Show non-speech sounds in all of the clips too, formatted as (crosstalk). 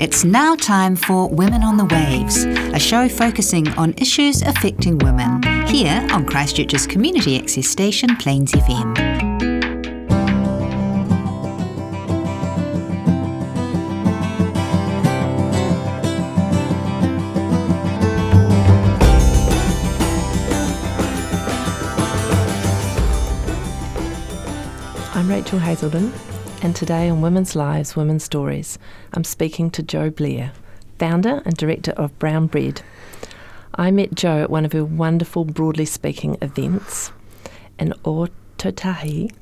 It's now time for Women on the Waves, a show focusing on issues affecting women, here on Christchurch's community access station, Plains FM. I'm Rachel Hazelden, and today on Women's Lives, Women's Stories, I'm speaking to Jo Blair, founder and director of Brown Bread. I met Jo at one of her wonderful Broadly Speaking events in Ōtautahi.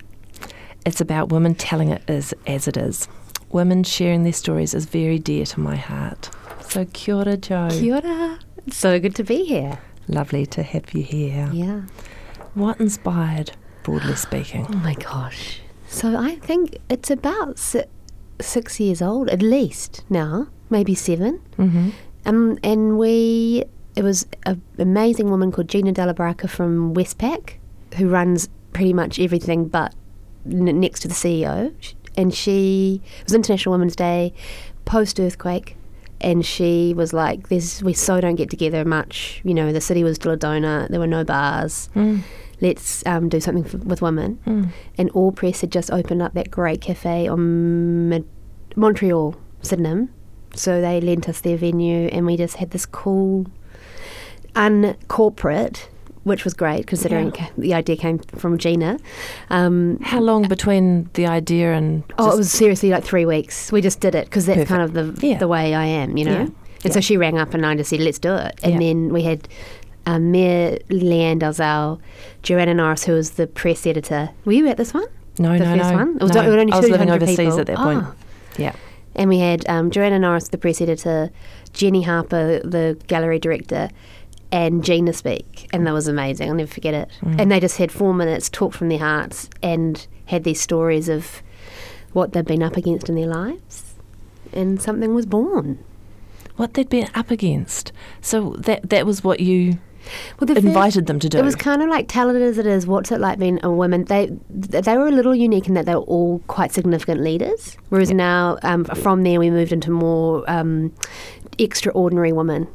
It's about women telling it as, as it is. Women sharing their stories is very dear to my heart. So, kia ora, Jo. Kia ora. So good to be here. Lovely to have you here. Yeah. What inspired Broadly Speaking? Oh my gosh. So I think it's about si- six years old, at least now, maybe 7 Mm-hmm. Um, and we, it was an amazing woman called Gina Dellabarca from Westpac, who runs pretty much everything but n- next to the CEO. And she, it was International Women's Day, post earthquake. And she was like, "There's we so don't get together much. You know, the city was still a donut. There were no bars. Mm. Let's um, do something f- with women." Mm. and Allpress had just opened up that great cafe on Mid- Montreal, Sydenham. So they lent us their venue, and we just had this cool, uncorporate, which was great considering Yeah. the idea came from Gina. Um, How long between the idea and oh, it was seriously like three weeks. We just did it because that's kind of the Yeah. the way I am, you know. Yeah. And so she rang up, and I just said, "Let's do it." And then we had. Um, Mayor Lianne Dalziel, Joanna Norris, who was the press editor. Were you at this one? no, the no, first no. one? It was no. only I was living overseas people. at that point. Oh. Yeah. And we had um, Joanna Norris, the press editor, Jenny Harper, the gallery director, and Gina speak. And that was amazing. I'll never forget it. Mm. And they just had four minutes, talked from their hearts, and had these stories of what they've been up against in their lives. And something was born. What they'd been up against. So that that was what you Well, invited them to do. It was kind of like tell it as it is. What's it like being a woman? They they were a little unique in that they were all quite significant leaders. Whereas now, um, from there, we moved into more um, extraordinary women.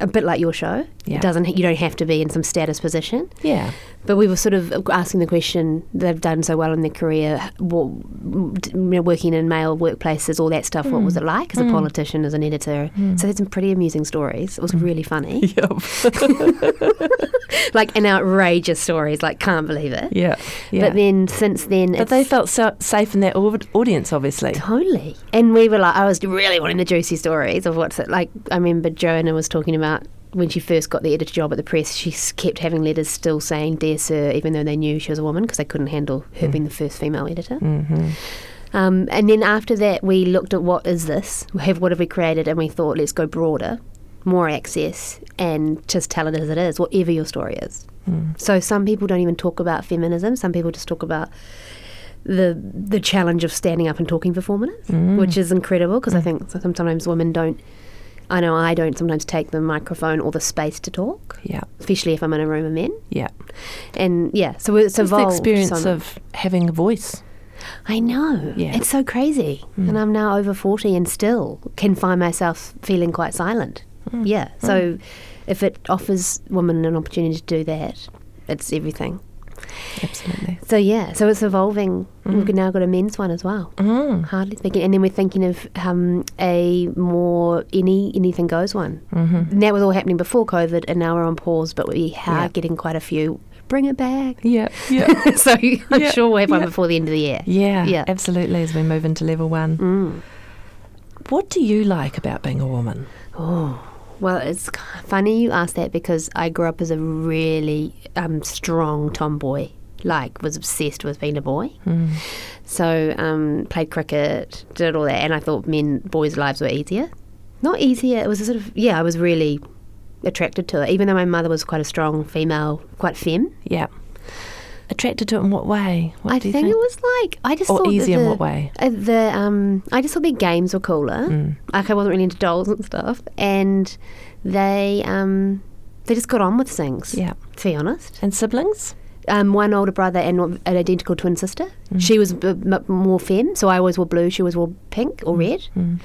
A bit like your show. Yeah. It doesn't. You don't have to be in some status position. yeah. But we were sort of asking the question they've done so well in their career, what, you know, working in male workplaces, all that stuff. What was mm. it like as a mm. politician, as an editor? Mm. So they had some pretty amusing stories. It was really funny, (laughs) Yep. (laughs) like an outrageous stories. Like can't believe it. yeah. Yeah. But then since then, But they felt so safe in their audience, obviously. totally. And we were like, I was really wanting the juicy stories of what's it like. I remember Joanna was talking about when she first got the editor job at the press. She kept having letters still saying "Dear Sir," even though they knew she was a woman because they couldn't handle her being the first female editor. Mm-hmm. Um, and then after that, we looked at what is this? Have what have we created? And we thought, let's go broader, more access, and just tell it as it is, whatever your story is. Mm. So some people don't even talk about feminism. Some people just talk about the the challenge of standing up and talking for four minutes, Mm. which is incredible because I think sometimes women don't. I know I don't sometimes take the microphone or the space to talk, Yeah. especially if I'm in a room of men. Yeah. And yeah, so it's It's the evolved. so experience much. of having a voice. I know. Yeah. It's so crazy. Mm. And I'm now over 40 and still can find myself feeling quite silent. Mm. Yeah. So if it offers women an opportunity to do that, it's everything. Absolutely. So yeah, so it's evolving. Mm. We've now got a men's one as well. Mm. Hardly speaking, and then we're thinking of um, a more any anything goes one. Mm-hmm. And that was all happening before COVID, and now we're on pause. But we are Yeah. getting quite a few. Bring it back. Yeah. Yeah. (laughs) so I'm Yeah, sure we'll have one yeah. before the end of the year. yeah. Yeah. Absolutely. As we move into level one. Mm. What do you like about being a woman? Oh, well, it's funny you ask that because I grew up as a really um, strong tomboy. Like, was obsessed with being a boy. Mm. So, um, played cricket, did all that, and I thought men, boys' lives were easier. Not easier. It was a sort of yeah. I was really attracted to it, even though my mother was quite a strong female, quite femme. Yeah. Attracted to it in what way? What I do you think, it was like I just Or thought easy in what way? Uh, the um, I just thought their games were cooler. Mm. Like I wasn't really into dolls and stuff, and they um, they just got on with things. Yeah. To be honest, And siblings? um, one older brother and an identical twin sister. Mm. She was b- m- more femme, so I always wore blue. She always wore pink or red. Mm.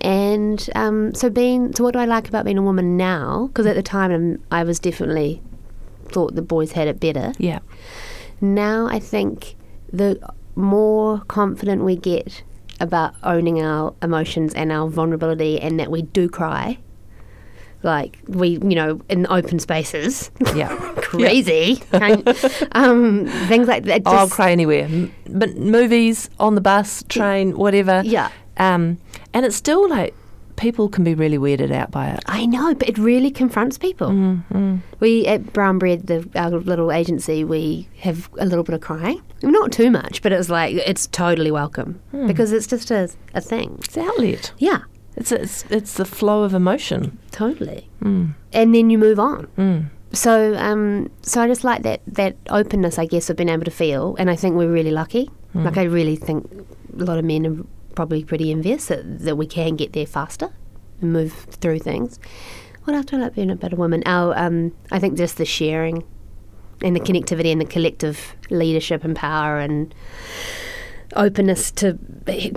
And um, so being so what do I like about being a woman now? Because at the time I was definitely thought the boys had it better. Yeah. Now I think the more confident we get about owning our emotions and our vulnerability and that we do cry, like we, you know, in open spaces, Yeah. (laughs) crazy, (laughs) um, things like that. I'll cry anywhere. M- But movies, on the bus, train, whatever. Yeah. Um, and it's still like people can be really weirded out by it. I know, but it really confronts people. Mm-hmm. We at Brown Bread, the our little agency, we have a little bit of crying. Not too much, but it's like it's totally welcome Hmm. because it's just a, a thing. It's outlet. Yeah, It's, it's it's the flow of emotion. totally. Mm. And then you move on. Mm. So, um, so I just like that that openness, I guess, of being able to feel, and I think we're really lucky. Like I really think a lot of men are probably pretty envious that, that we can get there faster and move through things. What else do I like being a better woman? Our, um, I think just the sharing and the connectivity and the collective leadership and power and openness to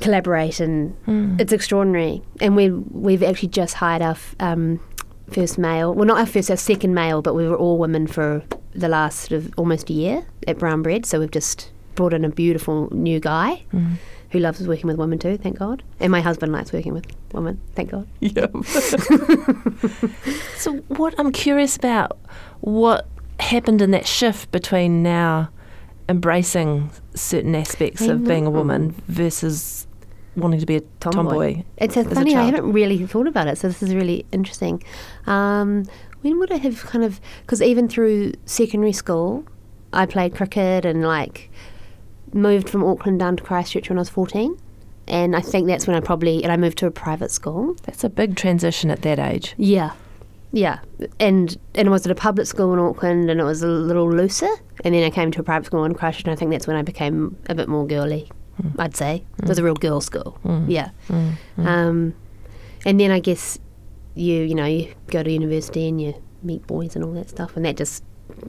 collaborate and it's extraordinary. And we we've actually just hired our f- um, first male. Well, not our first, our second male, but we were all women for the last sort of almost a year at Brown Bread. So we've just brought in a beautiful new guy who loves working with women too. Thank God. And my husband likes working with women. Thank God. (laughs) Yeah. (laughs) so what I'm curious about what happened in that shift between now embracing certain aspects I of being a woman versus wanting to be a tomboy. It's a as a funny. I haven't really thought about it, so this is really interesting. Um, when would I have kind of? Because even through secondary school, I played cricket and like moved from Auckland down to Christchurch when I was fourteen, and I think that's when I probably and I moved to a private school. That's a big transition at that age. Yeah, yeah, and and I was at a public school in Auckland, and it was a little looser, and then I came to a private school in Christchurch, and I think that's when I became a bit more girly. Hmm. I'd say. Hmm. It was a real girl school. Hmm. Yeah, um, and then I guess you you know you go to university and you meet boys and all that stuff, and that just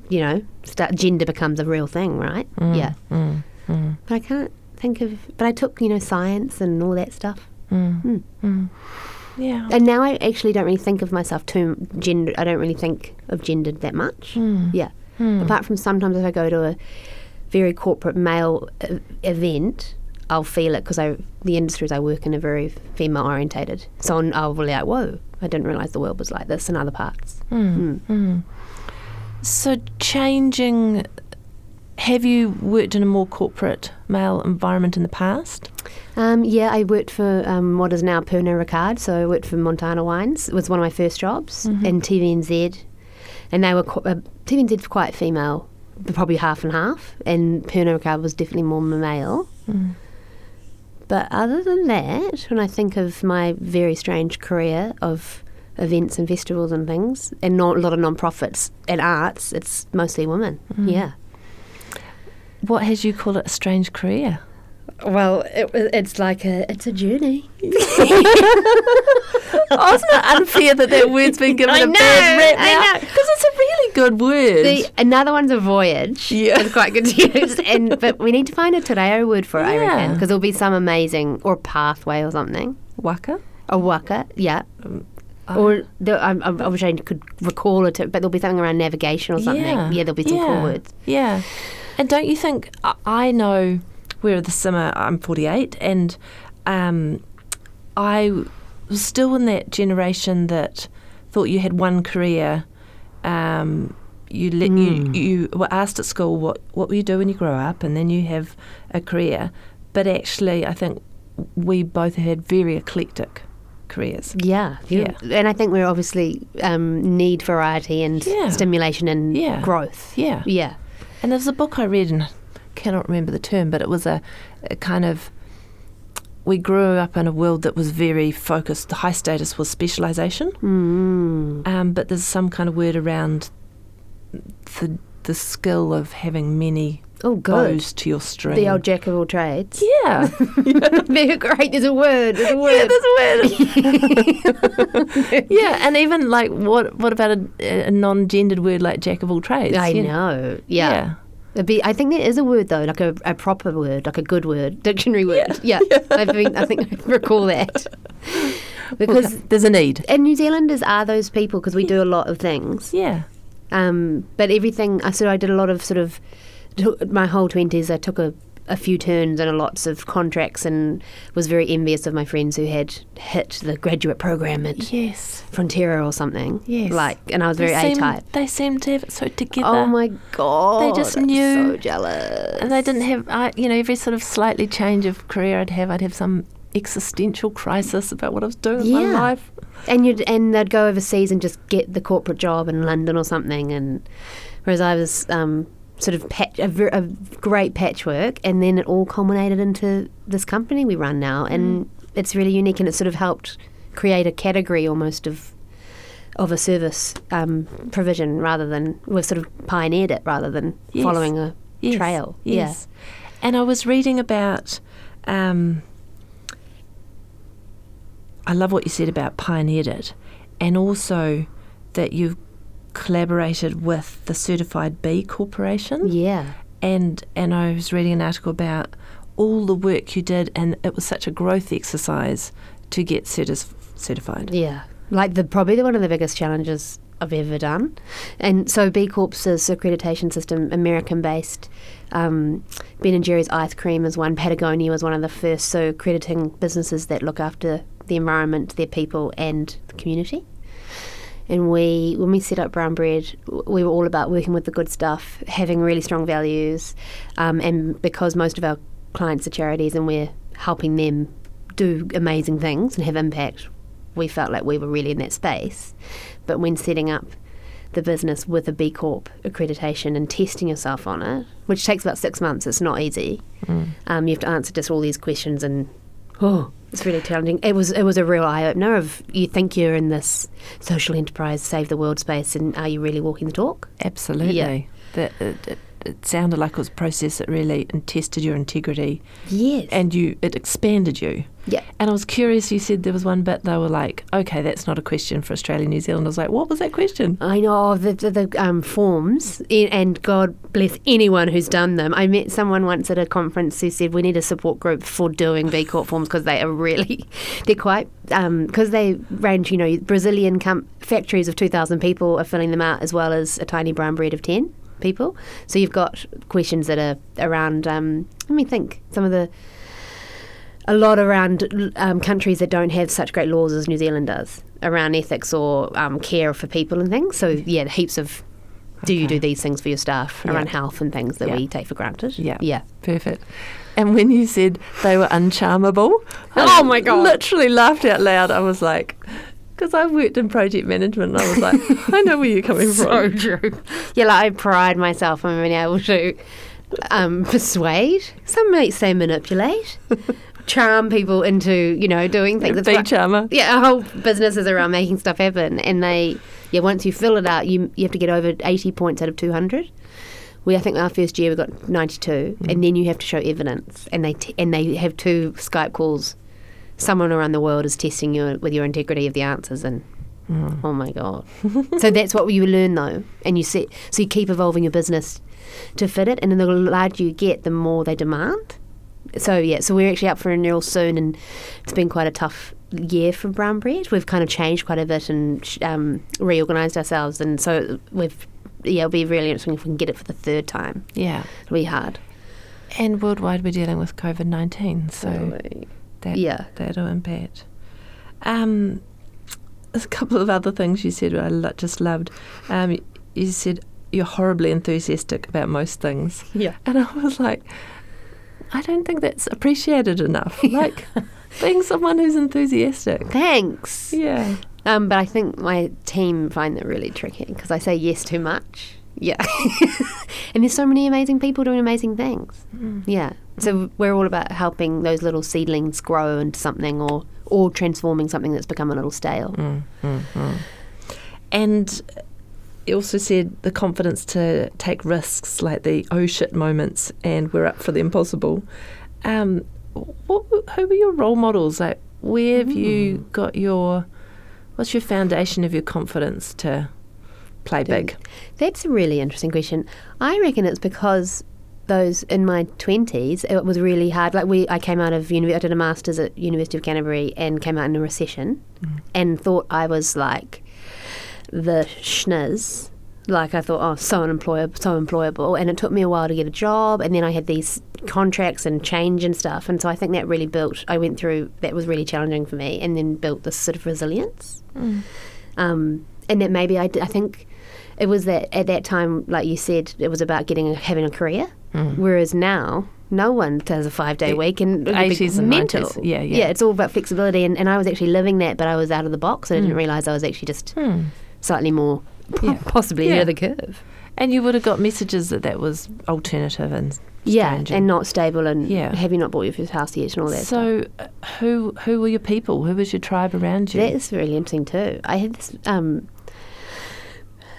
you know start, gender becomes a real thing, right? Yeah, Mm, but I can't think of. But I took you know science and all that stuff. mm, Hmm. mm. Yeah. And now I actually don't really think of myself too gender. I don't really think of gendered that much. Mm. Yeah. Mm. Apart from sometimes if I go to a very corporate male event, I'll feel it because I the industries I work in are very female orientated. So I'll- I'll be like, whoa, I didn't realize the world was like this in other parts. Mm, mm. So changing. Have you worked in a more corporate male environment in the past? Um, yeah, I worked for um, what is now Pernod Ricard. So I worked for Montana Wines. It was one of my first jobs, and TVNZ, and they were qu- uh, TVNZ quite female, probably half and half, and Pernod Ricard was definitely more male. Mm. But other than that, when I think of my very strange career of events and festivals and things, and not a lot of non-profits and arts, it's mostly women. Yeah. What has you call it a strange career? Well, it, it's like a it's a journey. oh, isn't it unfair that that word's been given I a know, bad rap now? Because it's a really good word. The, another one's a voyage. Yeah. it's quite good to use. (laughs) And but we need to find a te reo word for it, I reckon, because there'll be some amazing or pathway or something. Waka? A waka, yeah. Oh. or the, I, I wish I could recall it, but there'll be something around navigation or something. Yeah, there'll be some yeah, cool words. Yeah. And don't you think, I- know we're the summer, I'm 48, and um, I was still in that generation that thought you had one career. Um, you, let, you you were asked at school what, what will you do when you grow up, and then you have a career. But actually, I think we both had very eclectic careers. Yeah, Yeah. And I think we're obviously um, need variety and Yeah. stimulation and Yeah. growth. Yeah. Yeah. And there was a book I read, and I cannot remember the term, but it was a, a kind of. We grew up in a world that was very focused. The high status was specialisation, Mm. um, but there's some kind of word around the the skill of having many Oh, good. bows to your string. The old jack of all trades. yeah, (laughs) They're great. There's a word. There's a word. yeah, there's a word. (laughs) yeah, and even like what what about a, a non-gendered word like jack of all trades? I Yeah. know. Yeah. Yeah. It'd be, I think there is a word though, like a, a proper word, like a good word, dictionary word. Yeah, (laughs) I think I think I recall that. because there's a need. and New Zealanders are those people because we do a lot of things. Yeah. Um, but everything, I so I did a lot of sort of my whole twenties. I took a, a few turns and a lots of contracts, and was very envious of my friends who had hit the graduate program at Yes. Fonterra or something. Yes. like, and I was very they A type. They seemed to have it so together. Oh my god! They just I'm knew- So jealous. And they didn't have, I, you know, every sort of slightly change of career I'd have, I'd have some existential crisis about what I was doing with my life. And you'd and they'd go overseas and just get the corporate job in London or something, and whereas I was um, sort of patch, a, ver- a great patchwork, and then it all culminated into this company we run now, and it's really unique, and it sort of helped create a category almost of of a service um, provision rather than we've sort of pioneered it rather than Yes. following a Yes, trail. Yes. And I was reading about. Um, I love what you said about pioneered it, and also that you've collaborated with the Certified B Corporation. Yeah. And and I was reading an article about all the work you did, and it was such a growth exercise to get certis- certified. Yeah, like the probably the, one of the biggest challenges I've ever done. And so B Corp's accreditation system, American based. Um, ben and Jerry's ice cream is one. Patagonia was one of the first. So accrediting businesses that look after the environment, their people, and the community. And we, when we set up Brown Bread, we were all about working with the good stuff, having really strong values, um, and because most of our clients are charities and we're helping them do amazing things and have impact, we felt like we were really in that space. But when setting up the business with a B Corp accreditation and testing yourself on it, which takes about six months, it's not easy. Um, you have to answer just all these questions, and oh, it's really challenging. It was it was a real eye opener. Of you think you're in this social enterprise, save the world space, and are you really walking the talk? Absolutely. It, it, uh, it sounded like it was a process that really tested your integrity, Yes. and you it expanded you. yeah. And I was curious. You said there was one bit they were like, "Okay, that's not a question for Australia, New Zealand." I was like, "What was that question?" I know the the, the um, forms, and God bless anyone who's done them. I met someone once at a conference who said we need a support group for doing B Corp forms because they are really, (laughs) they're quite because they range. You know, Brazilian com- factories of two thousand people are filling them out, as well as a tiny brown bread of ten people. So you've got questions that are around. Um, let me think. Some of the a lot around um, countries that don't have such great laws as New Zealand does around ethics or um, care for people and things. So yeah, heaps of do you do these things for your staff Yeah. around health and things that Yeah. we take for granted? Yeah. yeah. Perfect. And when you said they were uncharmable, (laughs) Oh I my God. Literally laughed out loud. I was like, because I worked in project management, and I was like, I know where you're coming (laughs) So from. true. Yeah, like I pride myself on being able to um, persuade. Some might say manipulate, (laughs) charm people into you know doing things. That's Be what- charmer. Yeah, our whole business is around making stuff happen, and they yeah. Once you fill it out, you you have to get over eighty points out of two hundred. We I think our first year we got ninety two, and then you have to show evidence, and they t- and they have two Skype calls. Someone around the world is testing you with your integrity of the answers, and oh my god! so that's what you learn though, and you set so you keep evolving your business to fit it, and then the larger you get, the more they demand. So yeah, so we're actually up for renewal soon, and it's been quite a tough year for Brown Bread. We've kind of changed quite a bit and um, reorganised ourselves, and so we've yeah, it'll be really interesting if we can get it for the third time. Yeah. It'll be hard. And worldwide, we're dealing with COVID 19. So So, that, yeah. that'll impact. Um, there's a couple of other things you said I just loved. Um, you said you're horribly enthusiastic about most things. Yeah. And I was like, I don't think that's appreciated enough. (laughs) Like, being someone who's enthusiastic. Thanks. Yeah. Um, but I think my team find that really tricky because I say yes too much. Yeah. (laughs) and there's so many amazing people doing amazing things. Mm. Yeah. So mm. we're all about helping those little seedlings grow into something or or transforming something that's become a little stale. Mm, and you also said the confidence to take risks, like the oh shit moments, and we're up for the impossible. Um, what, who were your role models? Like, where have you got your, what's your foundation of your confidence to play big? That's a really interesting question. I reckon it's because those in my twenties, it was really hard. Like we, I came out of university I did a masters at University of Canterbury and came out in a recession, and thought I was like the schniz. Like I thought, oh, so unemployable, so employable, and it took me a while to get a job, and then I had these contracts and change and stuff, and so I think that really built. I went through that was really challenging for me, and then built this sort of resilience. Um, and that maybe I think it was that at that time, like you said, it was about getting having a career, whereas now. No one does a five day Mm. Week and it would be 80s and mental. 90s. Yeah, yeah. Yeah, it's all about flexibility. And, and I was actually living that, but I was out of the box. And I didn't realise I was actually just Hmm. slightly more (laughs) Yeah. possibly Yeah. the curve. And you would have got messages that that was alternative and Yeah, strange and not stable, and Yeah. have you not bought your first house yet, and all that. So, uh, who who were your people? Who was your tribe around you? That is really interesting too. I had this um,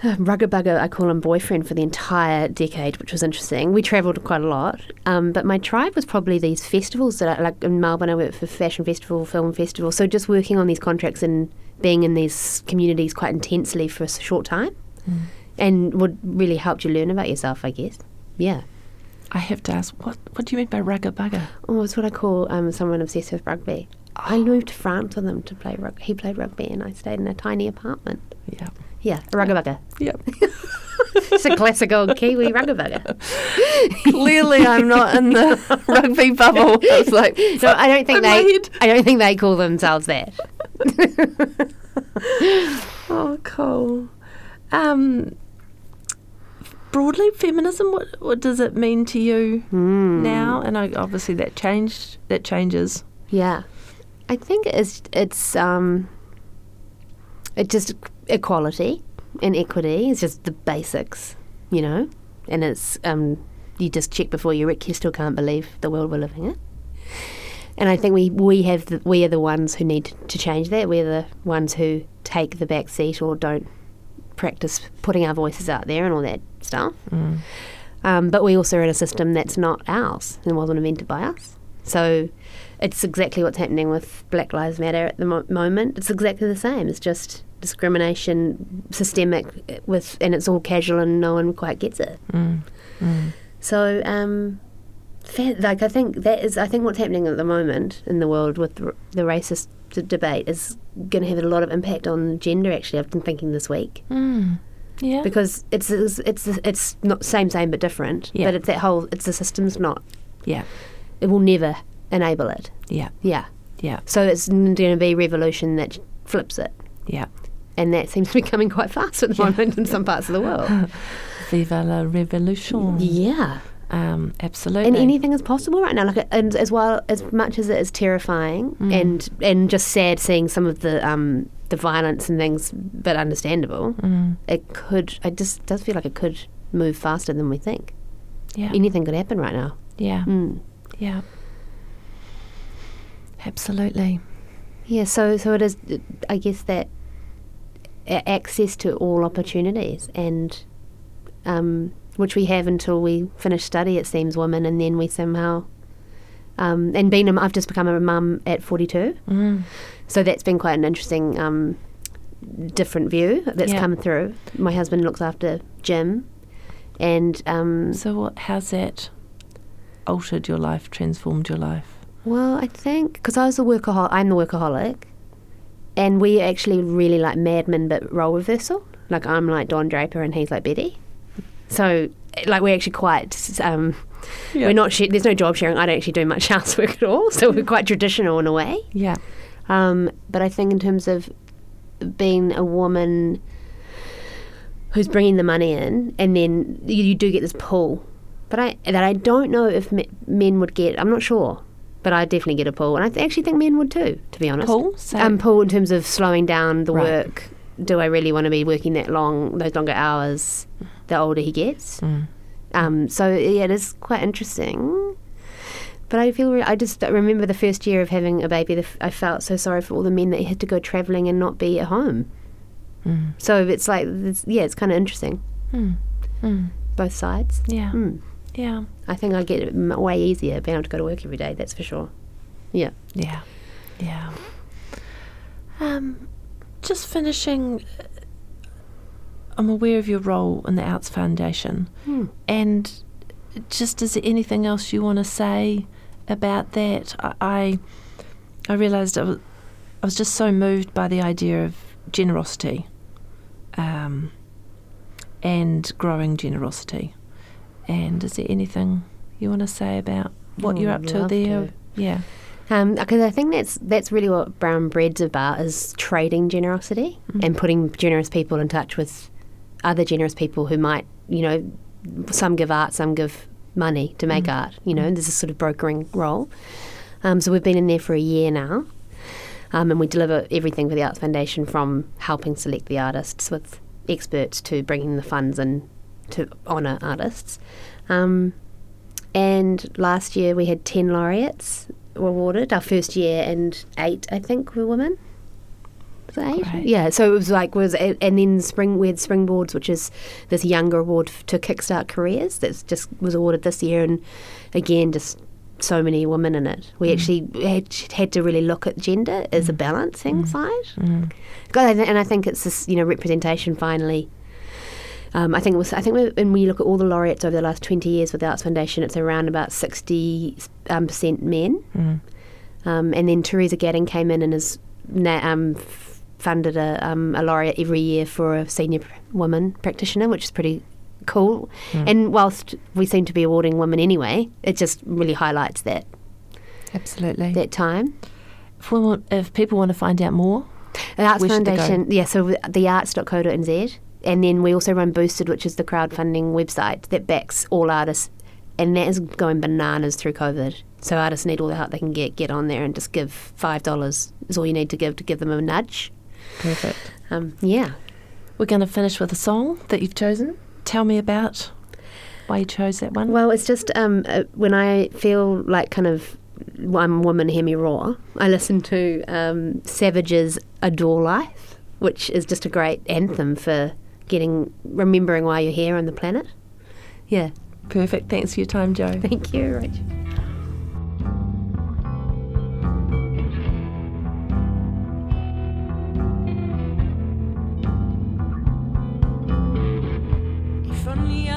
(sighs) rugger bugger, I call him boyfriend for the entire decade, which was interesting. We travelled quite a lot, um, but my tribe was probably these festivals that I, like in Melbourne. I worked for Fashion Festival, Film Festival, so just working on these contracts and being in these communities quite intensely for a short time, and would really help you learn about yourself, I guess. Yeah. I have to ask, what what do you mean by rugger bugger? Oh, it's what I call um, someone obsessed with rugby. I moved to France with him to play rugby. He played rugby, and I stayed in a tiny apartment. Yeah. Yeah, a rugger bugger. Yep. (laughs) It's a classic old Kiwi rugger bugger. Clearly, I'm not in the (laughs) rugby bubble. I was like, No, I don't think they. I don't think they call themselves that. (laughs) oh, cool. Um, broadly, feminism. What what does it mean to you Hmm. now? And I, obviously, that changed. That changes. Yeah, I think it's it's um, it just equality and equity. is just the basics, you know, and it's um, you just check before you wreck. You still can't believe the world we're living in. And I think we we have the, we are the ones who need to change that. We're the ones who take the back seat or don't practice putting our voices out there and all that stuff. Um, but we also are in a system that's not ours and wasn't invented by us. So it's exactly what's happening with Black Lives Matter at the mo- moment. It's exactly the same. It's just discrimination, systemic, with and it's all casual and no one quite gets it. Mm. So, um, like I think that is, I think what's happening at the moment in the world with the racist d- debate is going to have a lot of impact on gender. Actually, I've been thinking this week Mm. Yeah. because it's it's it's, it's not same same but different. Yeah. But it's that whole it's the system's not. yeah. It will never enable it. Yeah. Yeah. Yeah. So it's going to be revolution that flips it. Yeah. And that seems to be coming quite fast at the moment in some parts of the world. (laughs) Viva la revolution. yeah. Um, absolutely. And anything is possible right now. Like, and as well as much as it is terrifying Mm. and and just sad seeing some of the um the violence and things, but understandable. Mm. It could. It just does feel like it could move faster than we think. Yeah. Anything could happen right now. yeah. Mm. Yeah. Absolutely. Yeah. So so it is. I guess that a- access to all opportunities and um, which we have until we finish study. It seems women, and then we somehow. Um, and being a, I've just become a mum at 42. Mm. So that's been quite an interesting, um, different view that's Yeah. come through. My husband looks after Jim, and um, So, what? How's that altered your life? Transformed your life? well, I think because I was a workaholic, I'm the workaholic, and we actually really like Mad Men, but role reversal. Like I'm like Don Draper, and he's like Betty. So like we're actually quite. Um, We're not. Sh- there's no job sharing. I don't actually do much (laughs) housework at all, so we're quite traditional in a way. Yeah. Um, but I think in terms of being a woman who's bringing the money in, and then you, you do get this pull, but I that I don't know if me, men would get. I'm not sure, but I definitely get a pull, and I actually think men would too. To be honest, Pull? So- um, pull in terms of slowing down the Right. work. Do I really want to be working that long, those longer hours? The older he gets, Mm. um, so yeah, it is quite interesting. But I feel re- I just remember the first year of having a baby. The f- I felt so sorry for all the men that had to go travelling and not be at home. Mm. So it's like, this, yeah, it's kind of interesting, Mm. Mm. both sides. Yeah. Yeah. I think I get it way easier being able to go to work every day. That's for sure. Yeah. Yeah. Yeah. Um, just finishing. uh, I'm aware of your role in the Arts Foundation, Hmm. and just is there anything else you want to say about that? I I, I realised I was, I was just so moved by the idea of generosity, um, and growing generosity. And is there anything you want to say about what Oh, you're up to there? to. Yeah. Um, because I think that's that's really what Brown Bread's about is trading generosity and putting generous people in touch with other generous people who might, you know, some give art, some give money to make art. You know, there's a sort of brokering role. Um, so we've been in there for a year now, um, and we deliver everything for the Arts Foundation from helping select the artists with experts to bringing the funds in to honour artists. Um, and last year we had 10 laureates awarded, our first year, and eight, I think, were women. Was it eight? Great. Yeah, so it was like, was and then spring we had Springboards, which is this younger award to kickstart careers that just was awarded this year, and again, just so many women in it. We actually had, had to really look at gender as a balancing side. Mm. God, and I think it's this, you know, representation finally. Um, I think it was. I think when we look at all the laureates over the last twenty years with the Arts Foundation, it's around about sixty um, percent men. Mm. Um, and then Theresa Gattung came in and has na- um, funded a, um, a laureate every year for a senior pr- woman practitioner, which is pretty cool. And whilst we seem to be awarding women anyway, it just really highlights that Absolutely. that time. if, we want, if people want to find out more, The Arts Where should they go? Foundation, yeah, so thearts.co.nz. And then we also run Boosted, which is the crowdfunding website that backs all artists. And that is going bananas through COVID. So artists need all the help they can get. Get on there and just give $5 is all you need to give to give them a nudge. perfect. Um, yeah. We're going to finish with a song that you've chosen. Tell me about why you chose that one. Well, it's just um, uh, when I feel like kind of I'm woman, hear me roar, I listen to um, Savages' Adore Life, which is just a great anthem for getting, remembering why you're here on the planet. Yeah. Perfect. Thanks for your time, Jo. (laughs) Thank you, Rachel. If only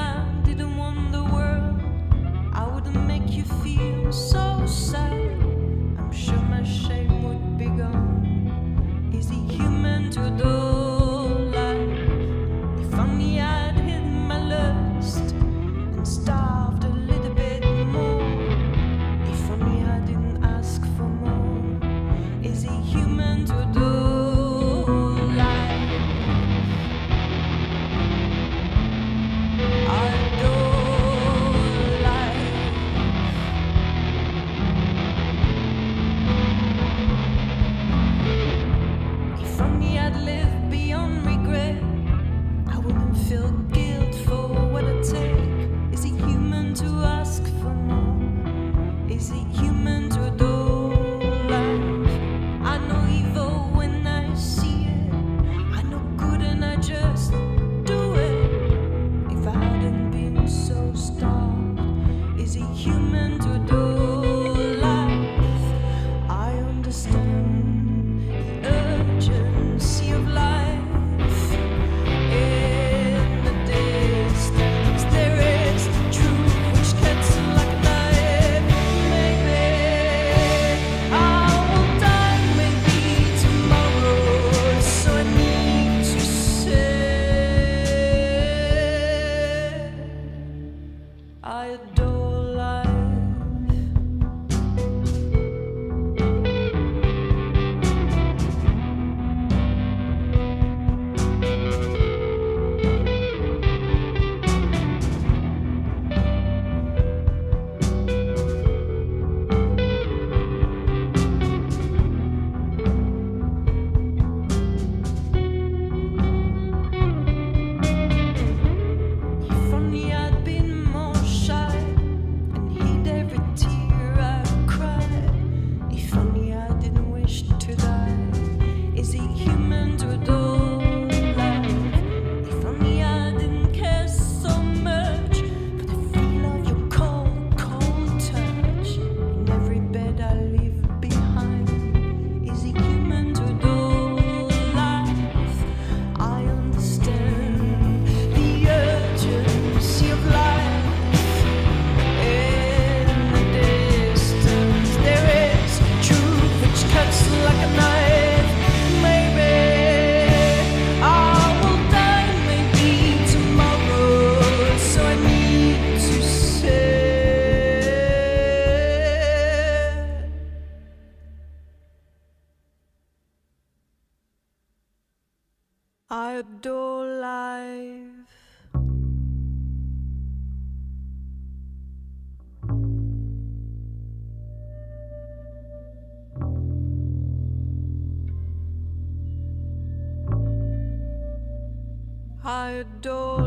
Adore life.